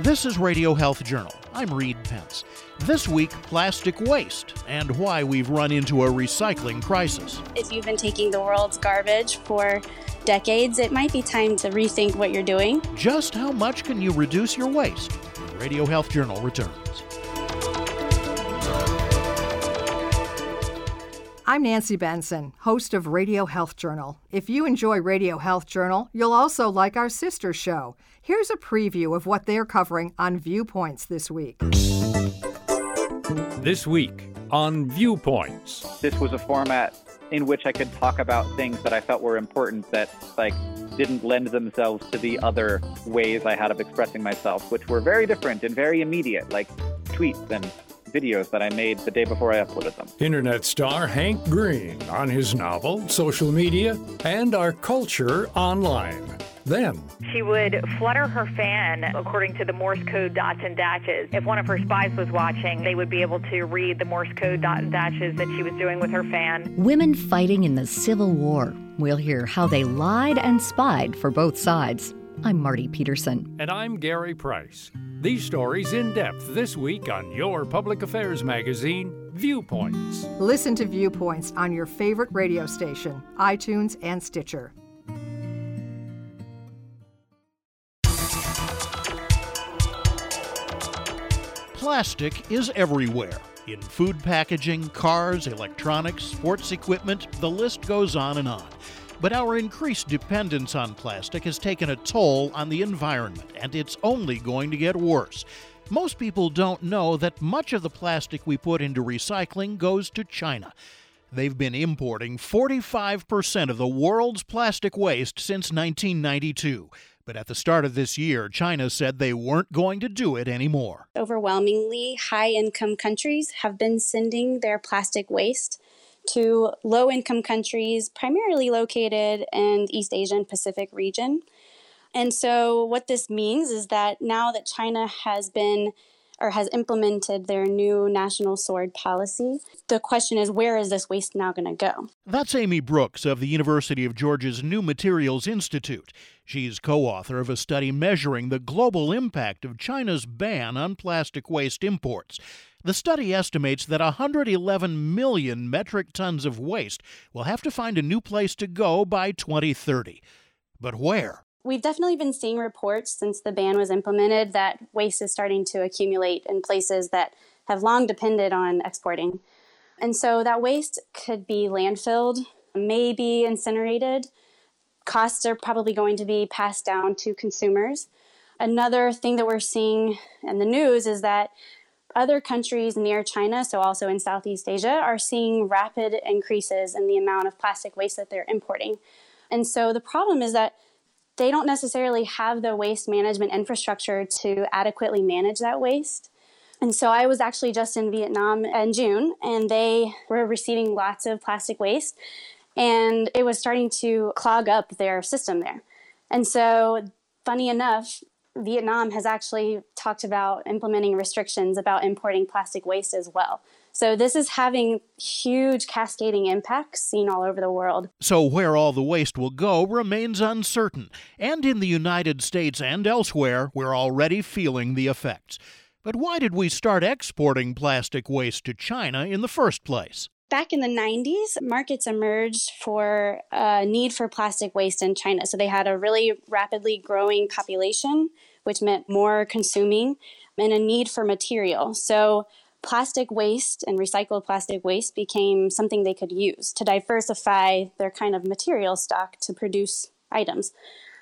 This is Radio Health Journal. I'm Reed Pence. This week, plastic waste and why we've run into a recycling crisis. If you've been taking the world's garbage for decades, it might be time to rethink what you're doing. Just how much can you reduce your waste? Radio Health Journal returns. I'm Nancy Benson, host of Radio Health Journal. If you enjoy Radio Health Journal, you'll also like our sister show. Here's a preview of what they're covering on Viewpoints this week. This week on Viewpoints. This was a format in which I could talk about things that I felt were important that like didn't lend themselves to the other ways I had of expressing myself, which were very different and very immediate, like tweets and videos that I made the day before I uploaded them. Internet star Hank Green on his novel, social media, and our culture online. Then, she would flutter her fan according to the Morse code dots and dashes. If one of her spies was watching, they would be able to read the Morse code dots and dashes that she was doing with her fan. Women fighting in the Civil War. We'll hear how they lied and spied for both sides. I'm Marty Peterson. And I'm Gary Price. These stories in depth this week on your public affairs magazine, Viewpoints. Listen to Viewpoints on your favorite radio station, iTunes, and Stitcher. Plastic is everywhere. In food packaging, cars, electronics, sports equipment, the list goes on and on. But our increased dependence on plastic has taken a toll on the environment, and it's only going to get worse. Most people don't know that much of the plastic we put into recycling goes to China. They've been importing 45% of the world's plastic waste since 1992. But at the start of this year, China said they weren't going to do it anymore. Overwhelmingly, high income countries have been sending their plastic waste to low income countries, primarily located in the East Asian Pacific region. And so, what this means is that now that China has been or has implemented their new national sword policy. The question is, where is this waste now going to go? That's Amy Brooks of the University of Georgia's New Materials Institute. She's co author of a study measuring the global impact of China's ban on plastic waste imports. The study estimates that 111 million metric tons of waste will have to find a new place to go by 2030. But where? We've definitely been seeing reports since the ban was implemented that waste is starting to accumulate in places that have long depended on exporting. And so that waste could be landfilled, maybe incinerated. Costs are probably going to be passed down to consumers. Another thing that we're seeing in the news is that other countries near China, so also in Southeast Asia, are seeing rapid increases in the amount of plastic waste that they're importing. And so the problem is that they don't necessarily have the waste management infrastructure to adequately manage that waste. And so I was actually just in Vietnam in June, and they were receiving lots of plastic waste, and it was starting to clog up their system there. And so, funny enough, Vietnam has actually talked about implementing restrictions about importing plastic waste as well. So this is having huge cascading impacts seen all over the world. So where all the waste will go remains uncertain. And in the United States and elsewhere, we're already feeling the effects. But why did we start exporting plastic waste to China in the first place? Back in the 90s, markets emerged for a need for plastic waste in China. So they had a really rapidly growing population, which meant more consuming, and a need for material. So plastic waste and recycled plastic waste became something they could use to diversify their kind of material stock to produce items.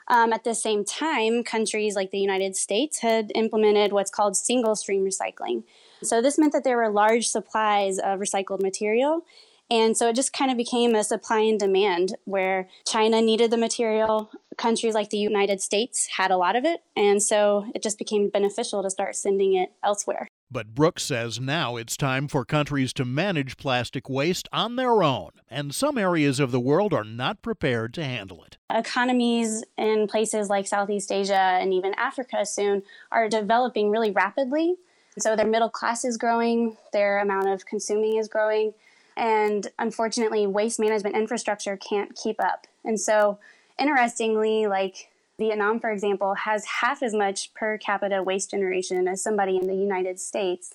Um, at the same time, countries like the United States had implemented what's called single stream recycling. So, this meant that there were large supplies of recycled material. And so it just kind of became a supply and demand where China needed the material, countries like the United States had a lot of it, and so it just became beneficial to start sending it elsewhere. But Brooks says now it's time for countries to manage plastic waste on their own, and some areas of the world are not prepared to handle it. Economies in places like Southeast Asia and even Africa soon are developing really rapidly. So their middle class is growing, their amount of consuming is growing, and unfortunately, waste management infrastructure can't keep up. And so, interestingly, like Vietnam, for example, has half as much per capita waste generation as somebody in the United States.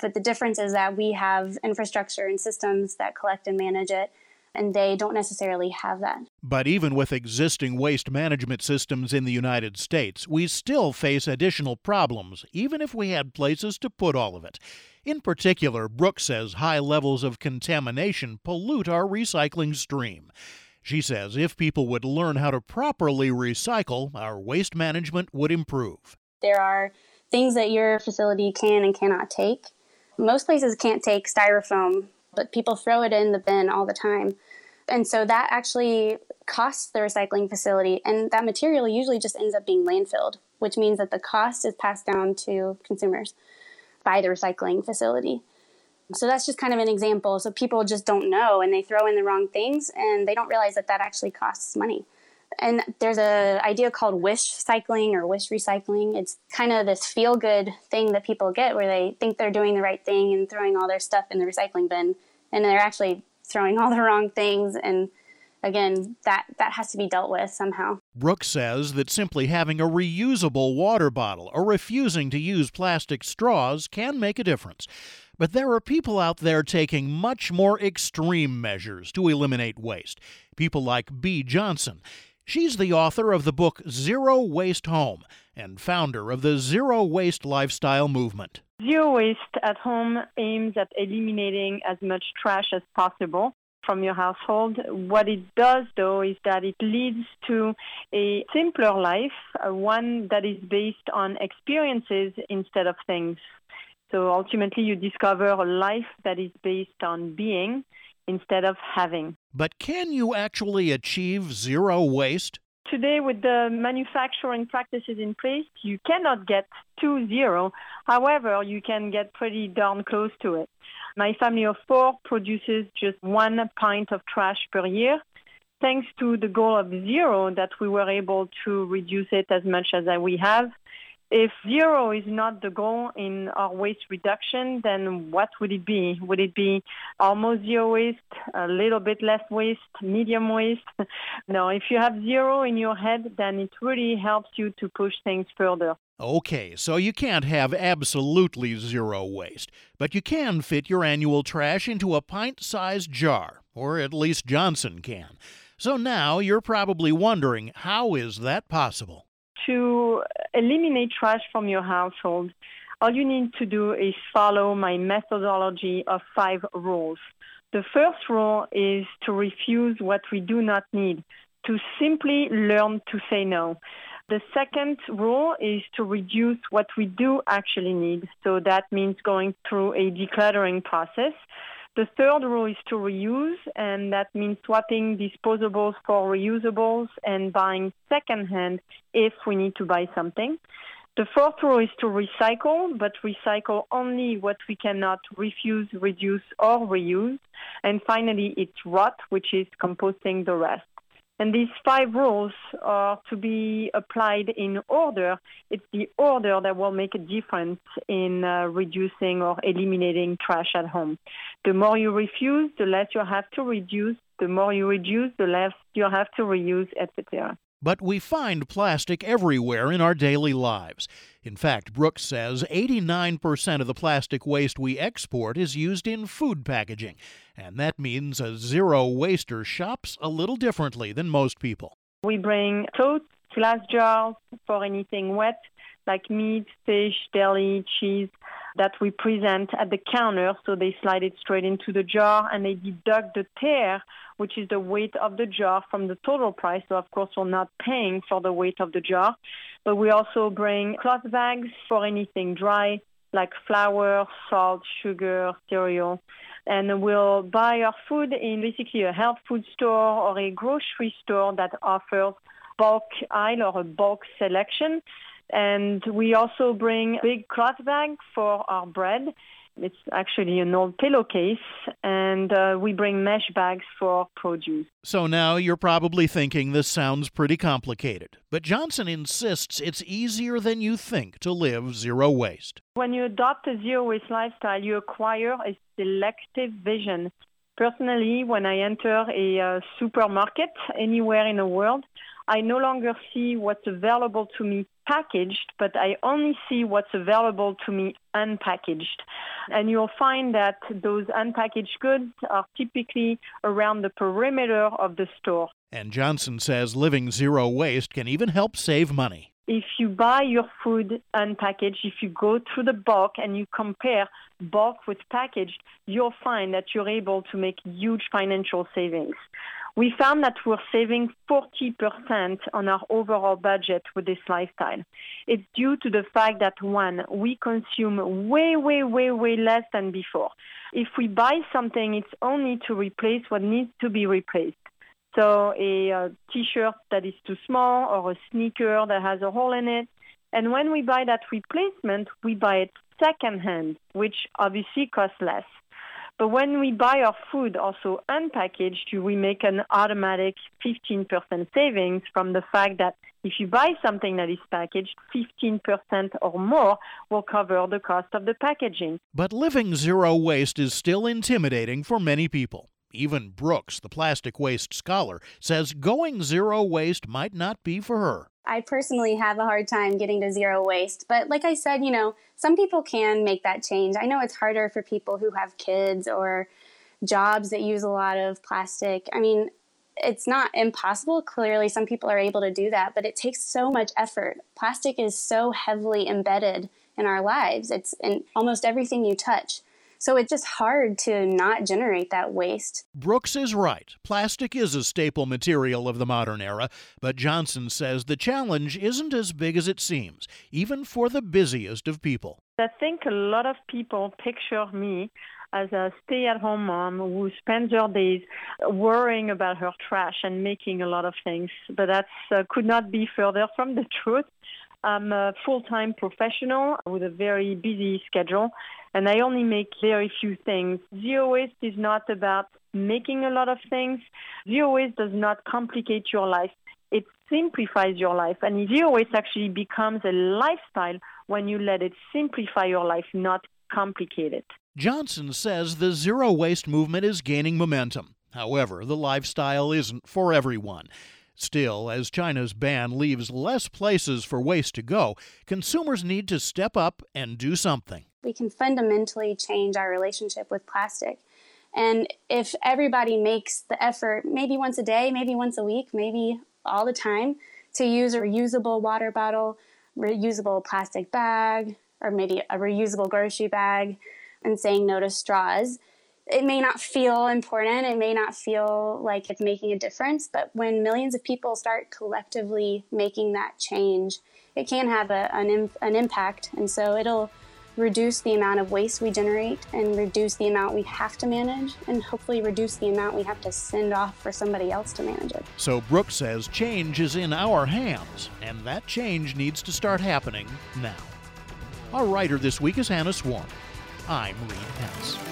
But the difference is that we have infrastructure and systems that collect and manage it, and they don't necessarily have that. But even with existing waste management systems in the United States, we still face additional problems, even if we had places to put all of it. In particular, Brooks says high levels of contamination pollute our recycling stream. She says if people would learn how to properly recycle, our waste management would improve. There are things that your facility can and cannot take. Most places can't take styrofoam, but people throw it in the bin all the time. And so that actually costs the recycling facility, and that material usually just ends up being landfilled, which means that the cost is passed down to consumers by the recycling facility. So that's just kind of an example. So people just don't know and they throw in the wrong things and they don't realize that that actually costs money. And there's a idea called wish cycling or wish recycling. It's kind of this feel good thing that people get where they think they're doing the right thing and throwing all their stuff in the recycling bin and they're actually throwing all the wrong things and again that that has to be dealt with somehow. Brooks says that simply having a reusable water bottle or refusing to use plastic straws can make a difference. But there are people out there taking much more extreme measures to eliminate waste. People like Bea Johnson. She's the author of the book Zero Waste Home and founder of the Zero Waste Lifestyle Movement. Zero Waste at Home aims at eliminating as much trash as possible from your household. What it does, though, is that it leads to a simpler life, uh, one that is based on experiences instead of things. So ultimately, you discover a life that is based on being instead of having. But can you actually achieve zero waste? Today, with the manufacturing practices in place, you cannot get to zero. However, you can get pretty darn close to it. My family of four produces just one pint of trash per year. Thanks to the goal of zero, that we were able to reduce it as much as we have. If zero is not the goal in our waste reduction, then what would it be? Would it be almost zero waste, a little bit less waste, medium waste? no, if you have zero in your head, then it really helps you to push things further. Okay, so you can't have absolutely zero waste, but you can fit your annual trash into a pint sized jar, or at least Johnson can. So now you're probably wondering how is that possible? To eliminate trash from your household, all you need to do is follow my methodology of five rules. The first rule is to refuse what we do not need, to simply learn to say no. The second rule is to reduce what we do actually need. So that means going through a decluttering process. The third rule is to reuse, and that means swapping disposables for reusables and buying secondhand if we need to buy something. The fourth rule is to recycle, but recycle only what we cannot refuse, reduce, or reuse. And finally, it's rot, which is composting the rest. And these five rules are to be applied in order. It's the order that will make a difference in uh, reducing or eliminating trash at home. The more you refuse, the less you have to reduce. The more you reduce, the less you have to reuse, etc. But we find plastic everywhere in our daily lives. In fact, Brooks says 89% of the plastic waste we export is used in food packaging, and that means a zero waster shops a little differently than most people. We bring totes, glass jars for anything wet, like meat, fish, deli, cheese, that we present at the counter. So they slide it straight into the jar and they deduct the tare, which is the weight of the jar from the total price. So of course we're not paying for the weight of the jar. But we also bring cloth bags for anything dry, like flour, salt, sugar, cereal. And we'll buy our food in basically a health food store or a grocery store that offers bulk aisle or a bulk selection. And we also bring big cloth bag for our bread. It's actually an old pillowcase, and uh, we bring mesh bags for produce. So now you're probably thinking this sounds pretty complicated, but Johnson insists it's easier than you think to live zero waste. When you adopt a zero waste lifestyle, you acquire a selective vision. Personally, when I enter a uh, supermarket anywhere in the world, I no longer see what's available to me packaged, but I only see what's available to me unpackaged. And you'll find that those unpackaged goods are typically around the perimeter of the store. And Johnson says living zero waste can even help save money if you buy your food unpackaged, if you go through the bulk and you compare bulk with packaged, you'll find that you're able to make huge financial savings. We found that we're saving 40% on our overall budget with this lifestyle. It's due to the fact that one, we consume way, way, way, way less than before. If we buy something, it's only to replace what needs to be replaced. So a, t-shirt that is too small or a sneaker that has a hole in it. And when we buy that replacement, we buy it secondhand, which obviously costs less. But when we buy our food also unpackaged, we make an automatic 15% savings from the fact that if you buy something that is packaged, 15% or more will cover the cost of the packaging. But living zero waste is still intimidating for many people. Even Brooks, the plastic waste scholar, says going zero waste might not be for her. I personally have a hard time getting to zero waste, but like I said, you know, some people can make that change. I know it's harder for people who have kids or jobs that use a lot of plastic. I mean, it's not impossible. Clearly, some people are able to do that, but it takes so much effort. Plastic is so heavily embedded in our lives, it's in almost everything you touch. So it's just hard to not generate that waste. Brooks is right. Plastic is a staple material of the modern era, but Johnson says the challenge isn't as big as it seems, even for the busiest of people. I think a lot of people picture me as a stay-at-home mom who spends her days worrying about her trash and making a lot of things, but that uh, could not be further from the truth. I'm a full-time professional with a very busy schedule, and I only make very few things. Zero waste is not about making a lot of things. Zero waste does not complicate your life. It simplifies your life, and zero waste actually becomes a lifestyle when you let it simplify your life, not complicate it. Johnson says the zero waste movement is gaining momentum. However, the lifestyle isn't for everyone. Still, as China's ban leaves less places for waste to go, consumers need to step up and do something. We can fundamentally change our relationship with plastic. And if everybody makes the effort, maybe once a day, maybe once a week, maybe all the time, to use a reusable water bottle, reusable plastic bag, or maybe a reusable grocery bag, and saying no to straws, it may not feel important, it may not feel like it's making a difference, but when millions of people start collectively making that change, it can have a, an, an impact. And so it'll reduce the amount of waste we generate and reduce the amount we have to manage and hopefully reduce the amount we have to send off for somebody else to manage it. So Brooks says change is in our hands and that change needs to start happening now. Our writer this week is Hannah Swarm. I'm Reed Pence.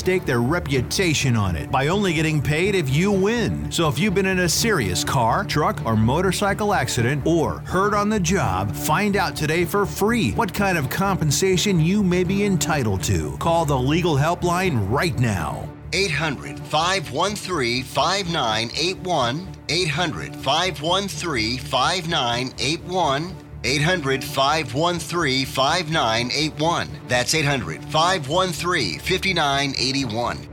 stake their reputation on it by only getting paid if you win. So if you've been in a serious car, truck, or motorcycle accident or hurt on the job, find out today for free what kind of compensation you may be entitled to. Call the legal helpline right now. 800 513 5981. 800 513 5981. 800 513 5981. That's 800 513 5981.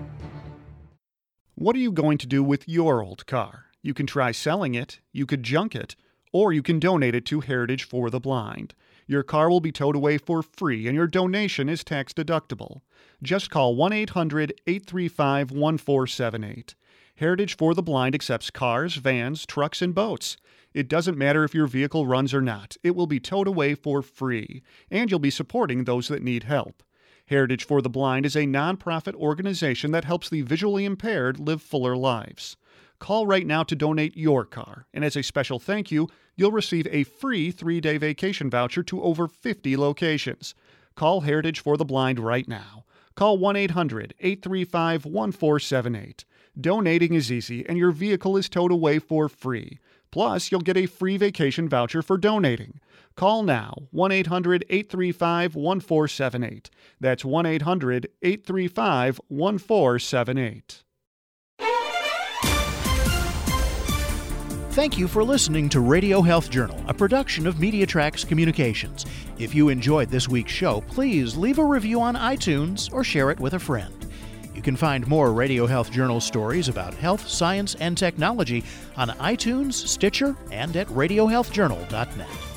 What are you going to do with your old car? You can try selling it, you could junk it, or you can donate it to Heritage for the Blind. Your car will be towed away for free and your donation is tax deductible. Just call 1 800 835 1478. Heritage for the Blind accepts cars, vans, trucks, and boats. It doesn't matter if your vehicle runs or not, it will be towed away for free, and you'll be supporting those that need help. Heritage for the Blind is a nonprofit organization that helps the visually impaired live fuller lives. Call right now to donate your car, and as a special thank you, you'll receive a free three day vacation voucher to over 50 locations. Call Heritage for the Blind right now. Call 1 800 835 1478. Donating is easy, and your vehicle is towed away for free. Plus, you'll get a free vacation voucher for donating. Call now 1 800 835 1478. That's 1 800 835 1478. Thank you for listening to Radio Health Journal, a production of MediaTracks Communications. If you enjoyed this week's show, please leave a review on iTunes or share it with a friend. You can find more Radio Health Journal stories about health, science, and technology on iTunes, Stitcher, and at RadioHealthJournal.net.